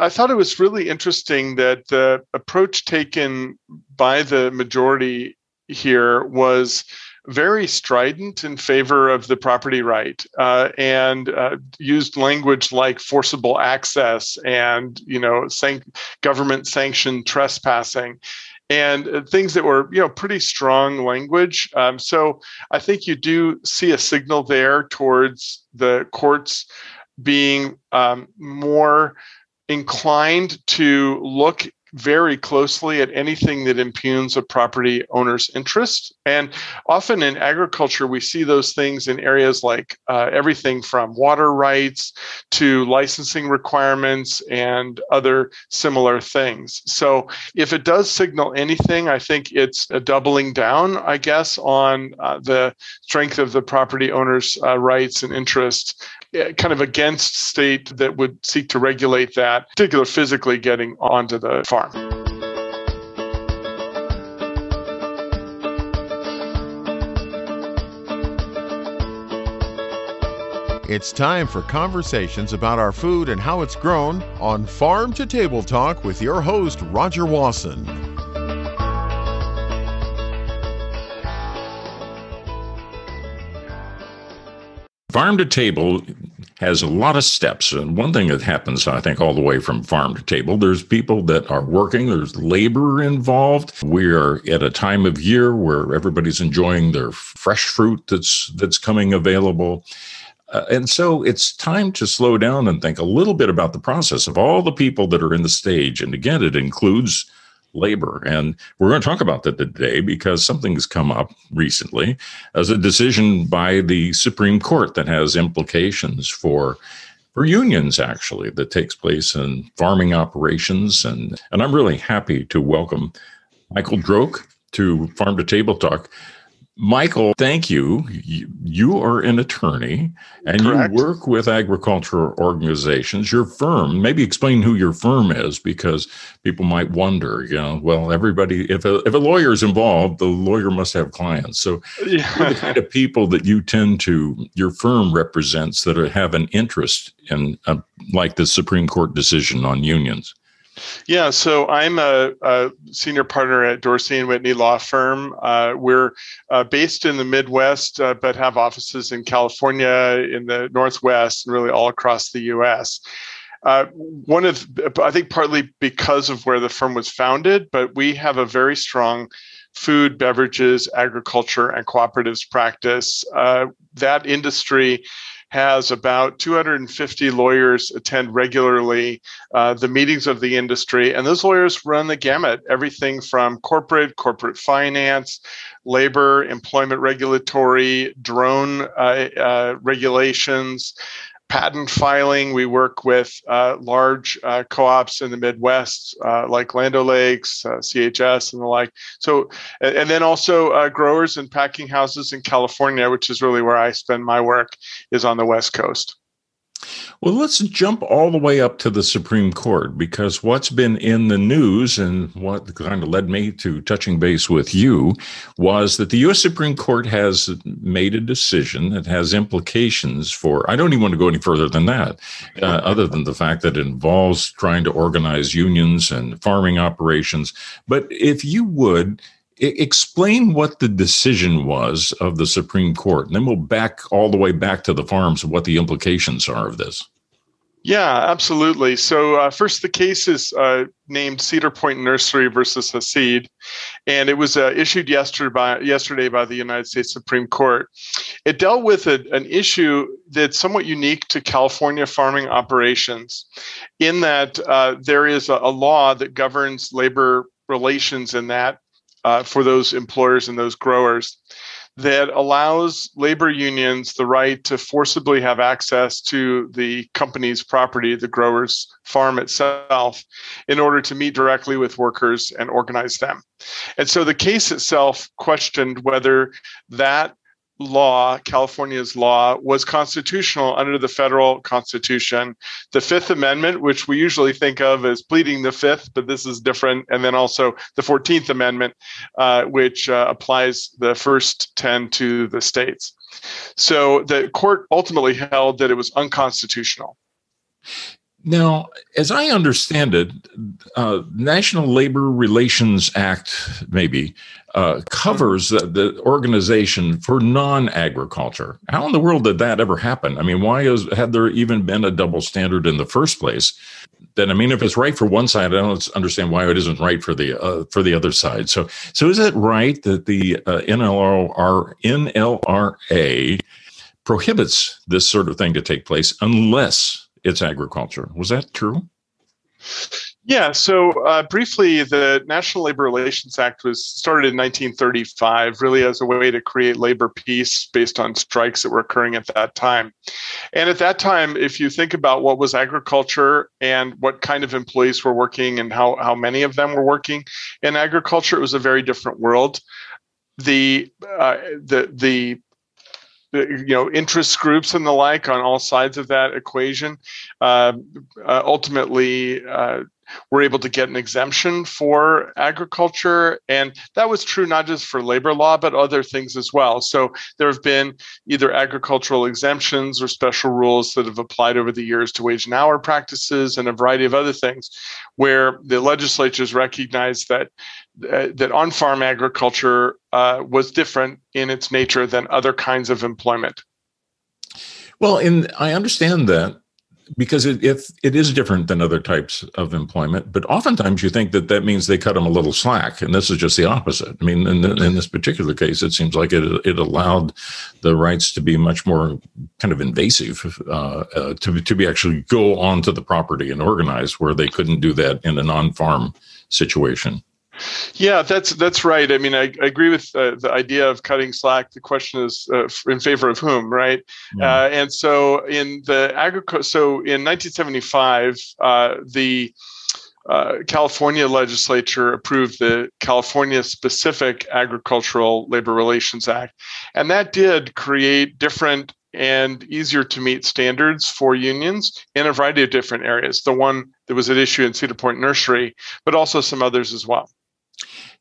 I thought it was really interesting that the approach taken by the majority here was very strident in favor of the property right uh, and uh, used language like forcible access and you know san- government sanctioned trespassing and uh, things that were you know pretty strong language. Um, so i think you do see a signal there towards the courts being um, more inclined to look very closely at anything that impugns a property owner's interest. And often in agriculture, we see those things in areas like uh, everything from water rights to licensing requirements and other similar things. So if it does signal anything, I think it's a doubling down, I guess, on uh, the strength of the property owner's uh, rights and interests kind of against state that would seek to regulate that, particular physically getting onto the farm. It's time for conversations about our food and how it's grown on Farm to Table Talk with your host, Rodger Wasson. Farm to table has a lot of steps. And one thing that happens, I think, all the way from farm to table, there's people that are working, there's labor involved. We are at a time of year where everybody's enjoying their fresh fruit that's that's coming available. Uh, and so it's time to slow down and think a little bit about the process of all the people that are in the stage. And again, it includes labor. And we're going to talk about that today because something's come up recently as a decision by the Supreme Court that has implications for for unions actually that takes place in farming operations and and I'm really happy to welcome Michael Droke to Farm to Table Talk. Michael, thank you. you. are an attorney and Correct. you work with agricultural organizations. Your firm, maybe explain who your firm is because people might wonder, you know, well, everybody, if a, if a lawyer is involved, the lawyer must have clients. So, yeah. the kind of people that you tend to, your firm represents that have an interest in, uh, like the Supreme Court decision on unions. Yeah, so I'm a, a, senior partner at Dorsey and Whitney Law Firm. Uh, we're uh, based in the Midwest, uh, but have offices in California, in the Northwest, and really all across the U.S. Uh, one of, I think, partly because of where the firm was founded, but we have a very strong food, beverages, agriculture, and cooperatives practice. Uh, that industry has about 250 lawyers attend regularly uh, the meetings of the industry, and those lawyers run the gamut. Everything from corporate, corporate finance, labor, employment regulatory, drone uh, uh, regulations, patent filing. We work with uh, large uh, co-ops in the Midwest, uh, like Land O'Lakes, uh, CHS, and the like. So, and then also uh, growers and packing houses in California, which is really where I spend my work, is on the West Coast. Well, let's jump all the way up to the Supreme Court because what's been in the news and what kind of led me to touching base with you was that the U.S. Supreme Court has made a decision that has implications for, I don't even want to go any further than that, uh, other than the fact that it involves trying to organize unions and farming operations. But if you would, explain what the decision was of the Supreme Court, and then we'll back all the way back to the farms and what the implications are of this. Yeah, absolutely. So, uh, first, the case is uh, named Cedar Point Nursery versus Hassid, and it was uh, issued yesterday by, yesterday by the United States Supreme Court. It dealt with a, an issue that's somewhat unique to California farming operations, in that uh, there is a, a law that governs labor relations in that uh, for those employers and those growers that allows labor unions the right to forcibly have access to the company's property, the grower's farm itself, in order to meet directly with workers and organize them. And so the case itself questioned whether that law, California's law, was constitutional under the federal constitution. The Fifth Amendment, which we usually think of as pleading the Fifth, but this is different, and then also the 14th Amendment, uh, which uh, applies the first 10 to the states. So the court ultimately held that it was unconstitutional. Now, as I understand it, uh, National Labor Relations Act maybe uh, covers the, the, organization for non-agriculture. How in the world did that ever happen? I mean, why is, had there even been a double standard in the first place? Then, I mean, if it's right for one side, I don't understand why it isn't right for the uh, for the other side. So, so is it right that the uh, NLR, NLRA prohibits this sort of thing to take place unless it's agriculture. Was that true? Yeah, so uh, briefly, the National Labor Relations Act was started in 1935, really as a way to create labor peace based on strikes that were occurring at that time. And at that time, if you think about what was agriculture and what kind of employees were working and how, how many of them were working in agriculture, it was a very different world. The uh, the the you know interest groups and the like on all sides of that equation. Uh, uh, ultimately uh, were able to get an exemption for agriculture and that was true not just for labor law but other things as well so there have been either agricultural exemptions or special rules that have applied over the years to wage and hour practices and a variety of other things where the legislatures recognized that uh, that on-farm agriculture uh, was different in its nature than other kinds of employment. Well, and I understand that because it, it is different than other types of employment, but oftentimes you think that that means they cut them a little slack, and this is just the opposite. I mean, in, in this particular case, it seems like it it allowed the rights to be much more kind of invasive, uh, uh, to to be actually go onto the property and organize, where they couldn't do that in a non-farm situation. Yeah, that's that's right. I mean, I, I agree with uh, the idea of cutting slack. The question is uh, in favor of whom, right? Yeah. Uh, and so in the agriculture, so in 1975, uh, the uh, California legislature approved the California Specific Agricultural Labor Relations Act, and that did create different and easier to meet standards for unions in a variety of different areas. The one that was at issue in Cedar Point Nursery, but also some others as well.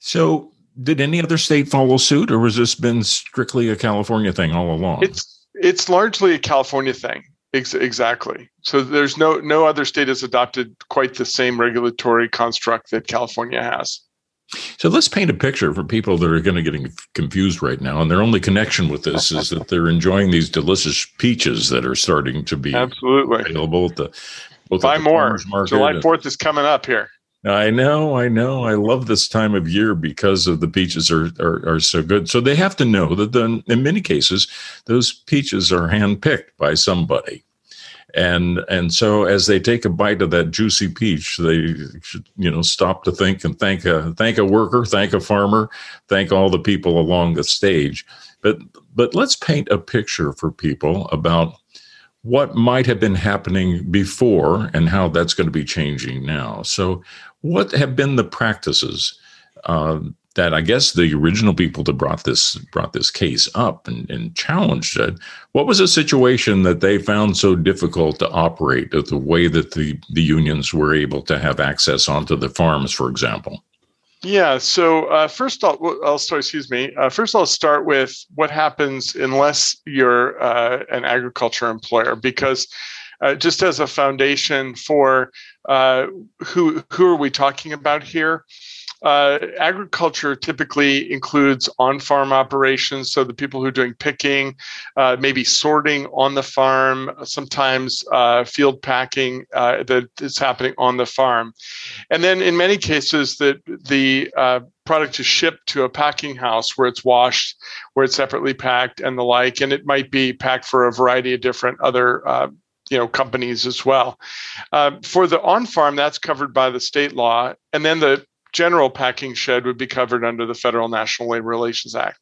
So, did any other state follow suit, or has this been strictly a California thing all along? It's it's largely a California thing. Ex- exactly. So there's no no other state has adopted quite the same regulatory construct that California has. So let's paint a picture for people that are going to get confused right now, and their only connection with this is that they're enjoying these delicious peaches that are starting to be absolutely available at the. Buy more. July Fourth is coming up here. I know, I know. I love this time of year because of the peaches are, are, are so good. So they have to know that then in many cases, those peaches are handpicked by somebody. And and so as they take a bite of that juicy peach, they should, you know, stop to think and thank a thank a worker, thank a farmer, thank all the people along the stage. But but let's paint a picture for people about what might have been happening before and how that's going to be changing now. So, what have been the practices uh, that I guess the original people that brought this brought this case up and, and challenged it? What was the situation that they found so difficult to operate? The way that the the unions were able to have access onto the farms, for example. Yeah. So uh, first, I'll, I'll start. Excuse me. Uh, first, I'll start with what happens unless you're uh, an agriculture employer, because uh, just as a foundation for uh, who who are we talking about here? Uh, agriculture typically includes on-farm operations, so the people who are doing picking, uh, maybe sorting on the farm, sometimes uh, field packing uh, that is happening on the farm, and then in many cases that the product is shipped to a packing house where it's washed, where it's separately packed, and the like, and it might be packed for a variety of different other uh, you know companies as well. Uh, for the on farm, that's covered by the state law, and then the general packing shed would be covered under the Federal National Labor Relations Act.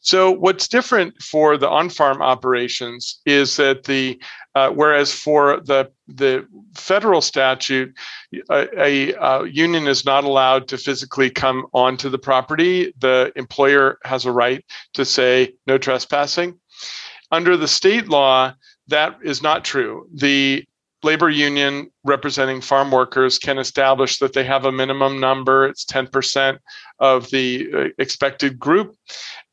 So, what's different for the on farm operations is that the uh, whereas for the the federal statute, a, a, a, union is not allowed to physically come onto the property. The employer has a right to say no trespassing. Under the state law, that is not true. The labor union representing farm workers can establish that they have a minimum number it's 10% of the uh, expected group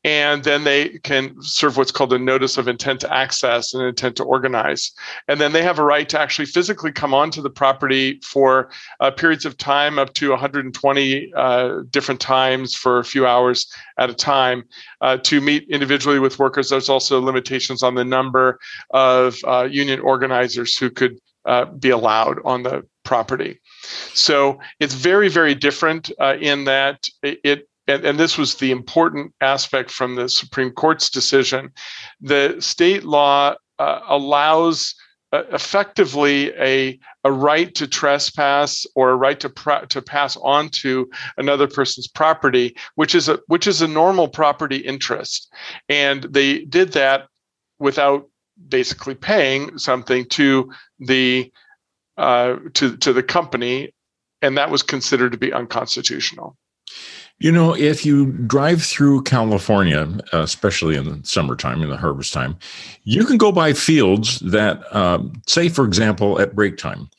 and then they can serve what's called a notice of intent to access and intent to organize. And then they have a right to actually physically come onto the property for uh, periods of time up to 120 uh, different times for a few hours at a time uh, to meet individually with workers. There's also limitations on the number of uh, union organizers who could uh, be allowed on the property. So it's very, very different uh, in that it, and, and, this was the important aspect from the Supreme Court's decision. The state law uh, allows uh, effectively a, a right to trespass or a right to to pass on to another person's property, which is a which is a normal property interest, and they did that without basically paying something to the uh, to to the company, and that was considered to be unconstitutional. You know, if you drive through California, especially in the summertime, in the harvest time, you can go by fields that, um, say, for example, at break time,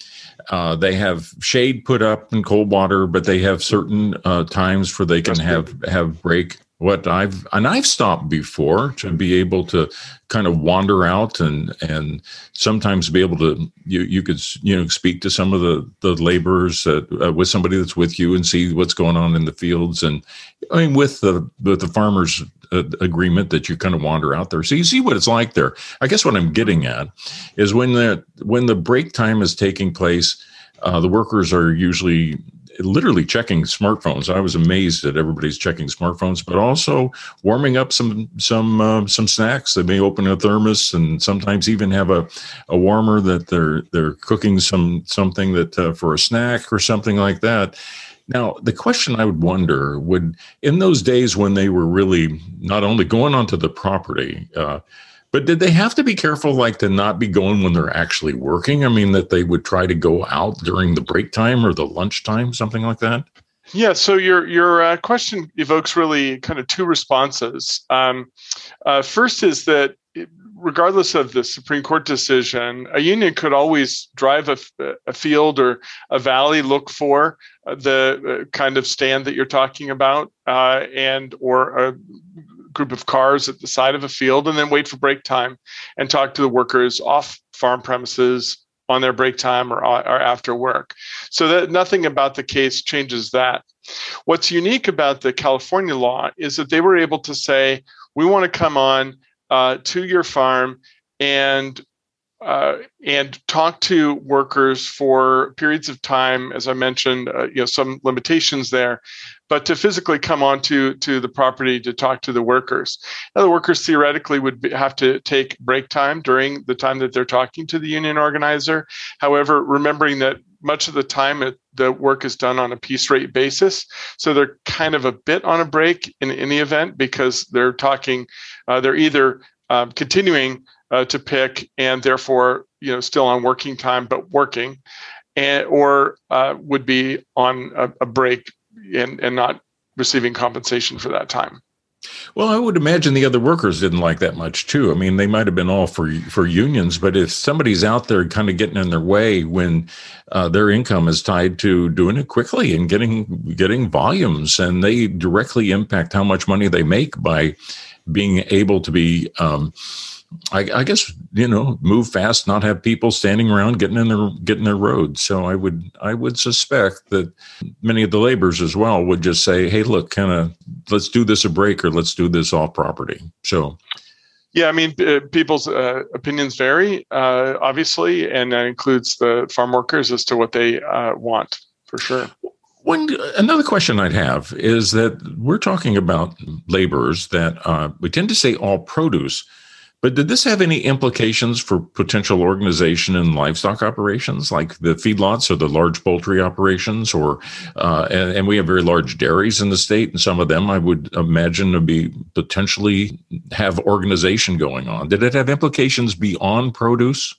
uh, they have shade put up and cold water, but they have certain uh, times where they can have have break what I've and I've stopped before to be able to kind of wander out and and sometimes be able to you you could you know speak to some of the the laborers uh, with somebody that's with you and see what's going on in the fields and I mean with the with the farmers uh, agreement that you kind of wander out there so you see what it's like there. I guess what I'm getting at is when the when the break time is taking place. Uh, the workers are usually literally checking smartphones. I was amazed that everybody's checking smartphones, but also warming up some some uh, some snacks. They may open a thermos and sometimes even have a, a warmer that they're they're cooking some something that uh, for a snack or something like that. Now, the question I would wonder would in those days when they were really not only going onto the property, uh, but did they have to be careful, like to not be going when they're actually working? I mean, that they would try to go out during the break time or the lunch time, something like that. Yeah. So your your uh, question evokes really kind of two responses. Um, uh, first is that regardless of the Supreme Court decision, a union could always drive a, a field or a valley, look for uh, the uh, kind of stand that you're talking about, uh, and or a group of cars at the side of a field and then wait for break time and talk to the workers off farm premises on their break time or, or after work. So that nothing about the case changes that. What's unique about the California law is that they were able to say, we want to come on uh, to your farm and uh, and talk to workers for periods of time, as I mentioned, uh, you know, some limitations there, but to physically come onto to the property to talk to the workers. Now, the workers theoretically would be, have to take break time during the time that they're talking to the union organizer. However, remembering that much of the time it, the work is done on a piece rate basis, so they're kind of a bit on a break in any event because they're talking, uh, they're either um, continuing uh, to pick and therefore you know still on working time but working and or uh, would be on a, a break and, and not receiving compensation for that time well, I would imagine the other workers didn't like that much too. I mean, they might have been all for for unions, but if somebody's out there kind of getting in their way when uh, their income is tied to doing it quickly and getting getting volumes, and they directly impact how much money they make by being able to be um, I, I, guess you know move fast, not have people standing around getting in their getting their roads. So I would I would suspect that many of the laborers as well would just say, "Hey, look, kind of let's do this a break or let's do this off property." So. Yeah, I mean, uh, people's uh, opinions vary, uh, obviously, and that includes the farm workers as to what they uh, want, for sure. One another question I'd have is that we're talking about laborers that uh, we tend to say all produce, but did this have any implications for potential organization in livestock operations, like the feedlots or the large poultry operations, or uh, and, and, we have very large dairies in the state, and some of them I would imagine to be potentially have organization going on. Did it have implications beyond produce?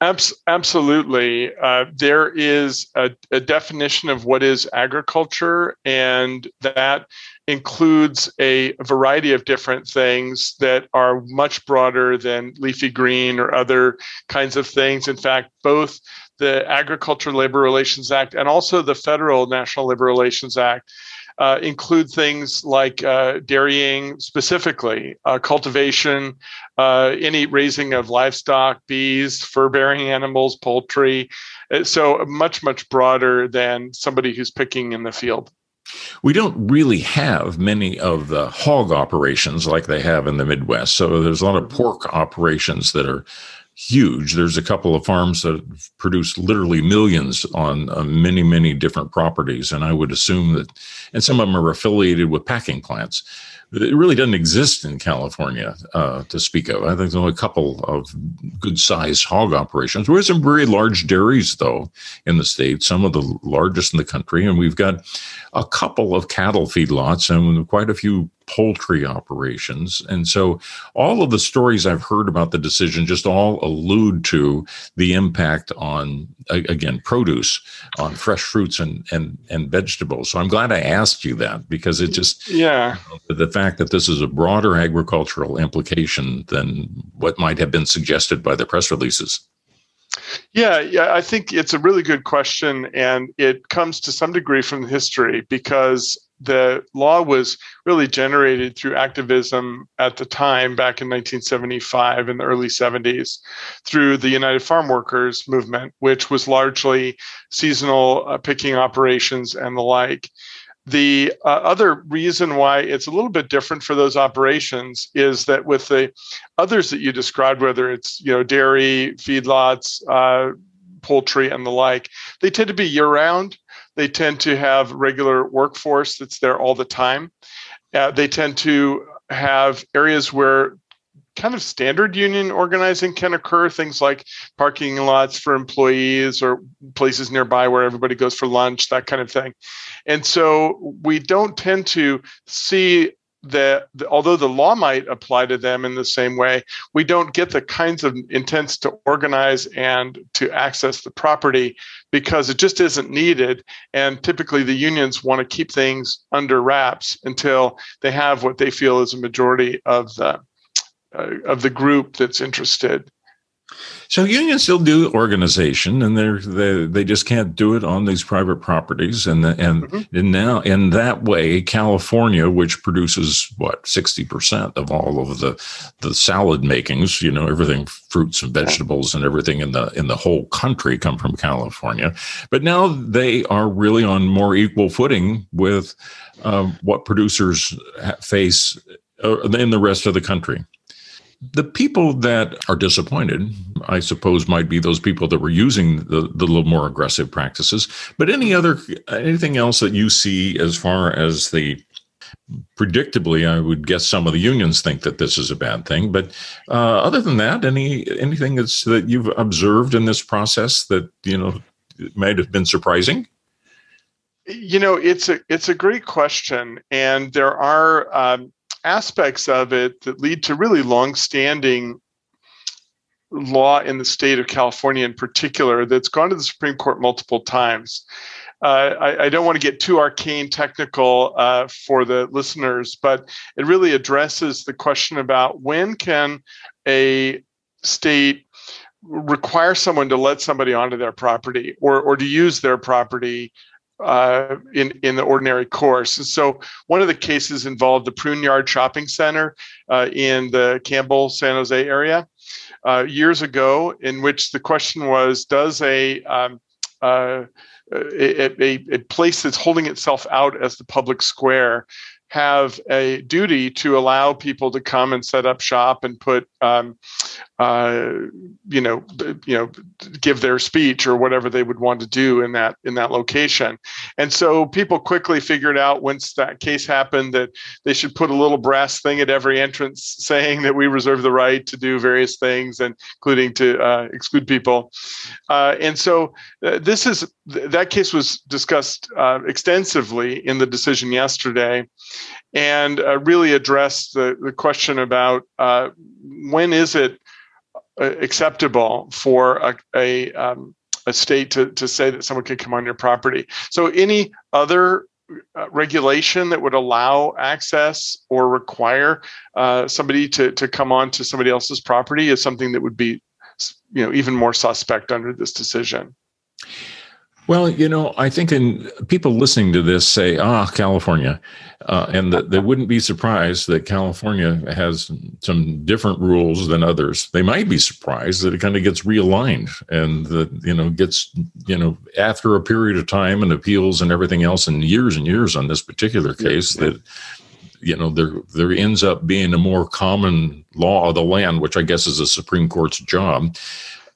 absolutely. Uh, there is a, a, definition of what is agriculture, and that includes a variety of different things that are much broader than leafy green or other kinds of things. In fact, both the Agriculture Labor Relations Act and also the Federal National Labor Relations Act uh, include things like uh, dairying specifically, uh, cultivation, uh, any raising of livestock, bees, fur bearing animals, poultry. Uh, so much, much broader than somebody who's picking in the field. We don't really have many of the hog operations like they have in the Midwest. So there's a lot of pork operations that are huge. There's a couple of farms that produce literally millions on uh, many, many different properties. And I would assume that, and some of them are affiliated with packing plants it really doesn't exist in California uh, to speak of. I think there's only a couple of good sized hog operations. We have some very large dairies, though, in the state, some of the largest in the country. And we've got a couple of cattle feedlots and quite a few poultry operations. And so all of the stories I've heard about the decision just all allude to the impact on, again, produce, on fresh fruits and, and, and vegetables. So I'm glad I asked you that because it just, yeah, the fact that this is a broader agricultural implication than what might have been suggested by the press releases. Yeah, yeah, I think it's a really good question, and it comes to some degree from history because the law was really generated through activism at the time back in 1975 in the early 70s through the united farm workers movement which was largely seasonal uh, picking operations and the like the uh, other reason why it's a little bit different for those operations is that with the others that you described whether it's you know dairy feedlots uh, poultry and the like they tend to be year round they tend to have regular workforce that's there all the time. Uh, they tend to have areas where kind of standard union organizing can occur things like parking lots for employees or places nearby where everybody goes for lunch that kind of thing and so we don't tend to see that although the law might apply to them in the same way, we don't get the kinds of intents to organize and to access the property because it just isn't needed. And typically, the unions want to keep things under wraps until they have what they feel is a majority of the uh, of the group that's interested. So unions still do organization, and they're they they just can't do it on these private properties, and the, and mm-hmm. and now in that way, California, which produces what sixty percent of all of the the salad makings, you know, everything fruits and vegetables and everything in the in the whole country come from California, but now they are really on more equal footing with uh, what producers face uh, in the rest of the country. The people that are disappointed, I suppose, might be those people that were using the, the little more aggressive practices. But any other anything else that you see as far as the predictably, I would guess some of the unions think that this is a bad thing. But uh, other than that, any anything that's that you've observed in this process that you know might have been surprising? You know, it's a it's a great question, and there are um, aspects of it that lead to really long-standing law in the state of California in particular that's gone to the Supreme Court multiple times. Uh, I, I, don't want to get too arcane technical uh, for the listeners, but it really addresses the question about when can a state require someone to let somebody onto their property or, or to use their property uh, in in the ordinary course. And so, one of the cases involved the PruneYard Shopping Center uh, in the Campbell, San Jose area uh, years ago, in which the question was: Does a um, uh, a, a, a, place that's holding itself out as the public square have a duty to allow people to come and set up shop and put um, uh, you know you know give their speech or whatever they would want to do in that in that location. And so people quickly figured out once that case happened that they should put a little brass thing at every entrance saying that we reserve the right to do various things and including to uh, exclude people. Uh, and so uh, this is that case was discussed uh, extensively in the decision yesterday and uh, really address the, the question about uh, when is it uh, acceptable for a, a, um, a, state to, to say that someone can come on your property. So, any other uh, regulation that would allow access or require uh, somebody to, to come on to somebody else's property is something that would be you know even more suspect under this decision Well, you know, I think in people listening to this say, "Ah, California," uh, and that they wouldn't be surprised that California has some different rules than others. They might be surprised that it kind of gets realigned and that you know gets you know after a period of time and appeals and everything else and years and years on this particular case yeah. that you know there there ends up being a more common law of the land, which I guess is the Supreme Court's job.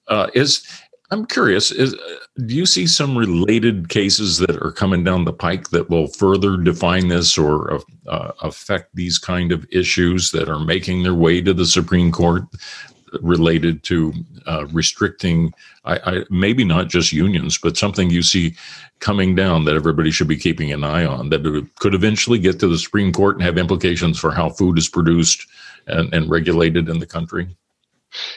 Uh, is I'm curious, is, do you see some related cases that are coming down the pike that will further define this or uh, affect these kind of issues that are making their way to the Supreme Court related to uh, restricting, I, I, maybe not just unions, but something you see coming down that everybody should be keeping an eye on that could eventually get to the Supreme Court and have implications for how food is produced and, and regulated in the country?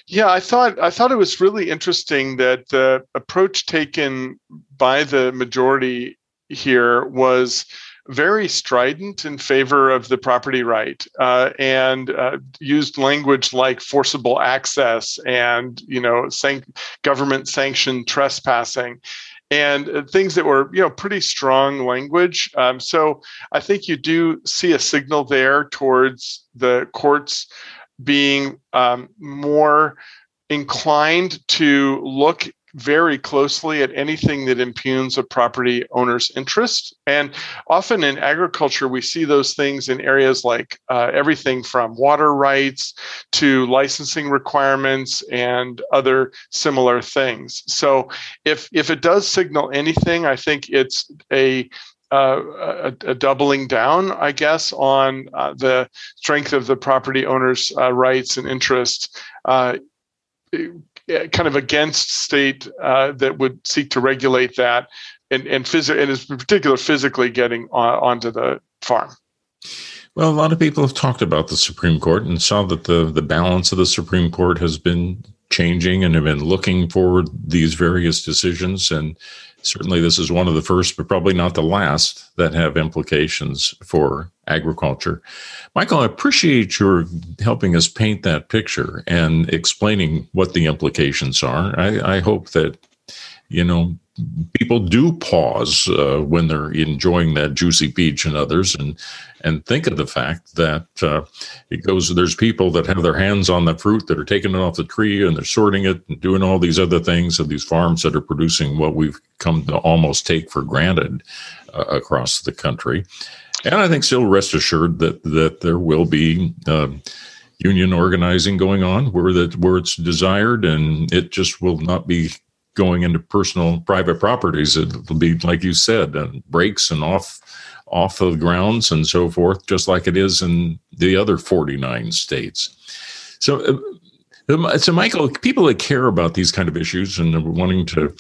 Yeah, I thought I thought it was really interesting that the approach taken by the majority here was very strident in favor of the property right uh, and uh, used language like forcible access and you know san- government sanctioned trespassing and uh, things that were you know pretty strong language. Um, so i think you do see a signal there towards the courts being um, more inclined to look very closely at anything that impugns a property owner's interest. And often in agriculture, we see those things in areas like uh, everything from water rights to licensing requirements and other similar things. So if if it does signal anything, I think it's a uh, a, a, doubling down, I guess, on uh, the strength of the property owner's uh, rights and interests, uh, kind of against state uh, that would seek to regulate that, and and, phys- and in particular physically getting on, onto the farm. Well, a lot of people have talked about the Supreme Court and saw that the the balance of the Supreme Court has been changing and have been looking for these various decisions and certainly this is one of the first, but probably not the last, that have implications for agriculture. Michael, I appreciate your helping us paint that picture and explaining what the implications are. I, I hope that, you know, people do pause uh, when they're enjoying that juicy peach and others and and think of the fact that uh, it goes there's people that have their hands on the fruit that are taking it off the tree and they're sorting it and doing all these other things of these farms that are producing what we've come to almost take for granted uh, across the country and i think still rest assured that that there will be um, union organizing going on where that where it's desired and it just will not be going into personal private properties. It'll be like you said, and breaks and off off the grounds and so forth, just like it is in the other 49 states. So, uh, so Michael, people that care about these kind of issues and are wanting to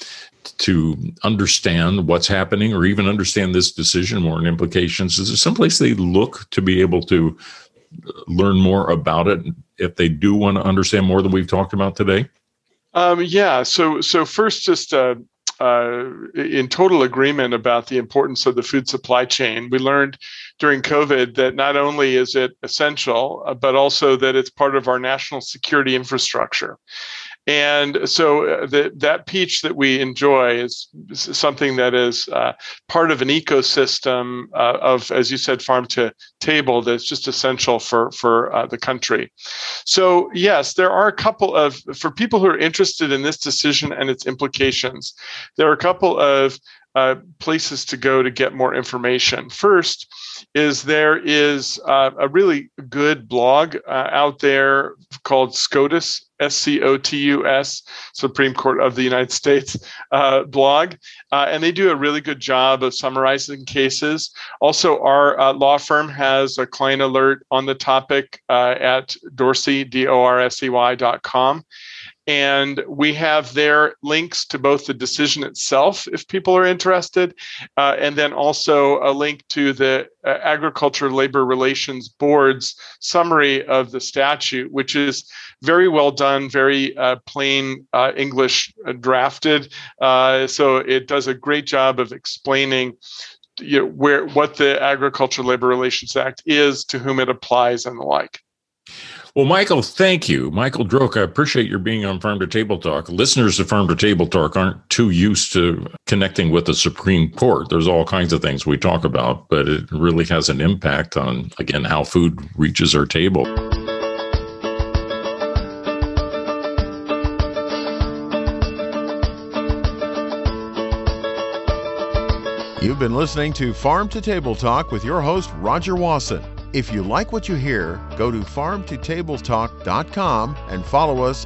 to understand what's happening or even understand this decision more and implications, is there someplace they look to be able to learn more about it if they do want to understand more than we've talked about today? Um, yeah. So so first, just uh, uh, in total agreement about the importance of the food supply chain. We learned during COVID that not only is it essential, uh, but also that it's part of our national security infrastructure. And so uh, that peach that we enjoy is, something that is uh, part of an ecosystem uh, of, as you said, farm to table that's just essential for for uh, the country. So yes, there are a couple of for people who are interested in this decision and its implications. There are a couple of uh, places to go to get more information. First is there is uh, a really good blog uh, out there called SCOTUS, S C O T U S, Supreme Court of the United States uh, blog, uh, and they do a really good job of summarizing cases. Also, our uh, law firm has a client alert on the topic at Dorsey, D O R S E Y dot com. And we have there links to both the decision itself, if people are interested, uh, and then also a link to the uh, Agriculture Labor Relations Board's summary of the statute, which is very well done, very uh, plain uh, English uh, drafted. Uh, so it does a great job of explaining you know, where what the Agriculture Labor Relations Act is, to whom it applies, and the like. Well, Michael, thank you. Michael Droke, I appreciate your being on Farm to Table Talk. Listeners to Farm to Table Talk aren't too used to connecting with the Supreme Court. There's all kinds of things we talk about, but it really has an impact on, again, how food reaches our table. You've been listening to Farm to Table Talk with your host, Rodger Wasson. If you like what you hear, go to farmtotabletalk.com and follow us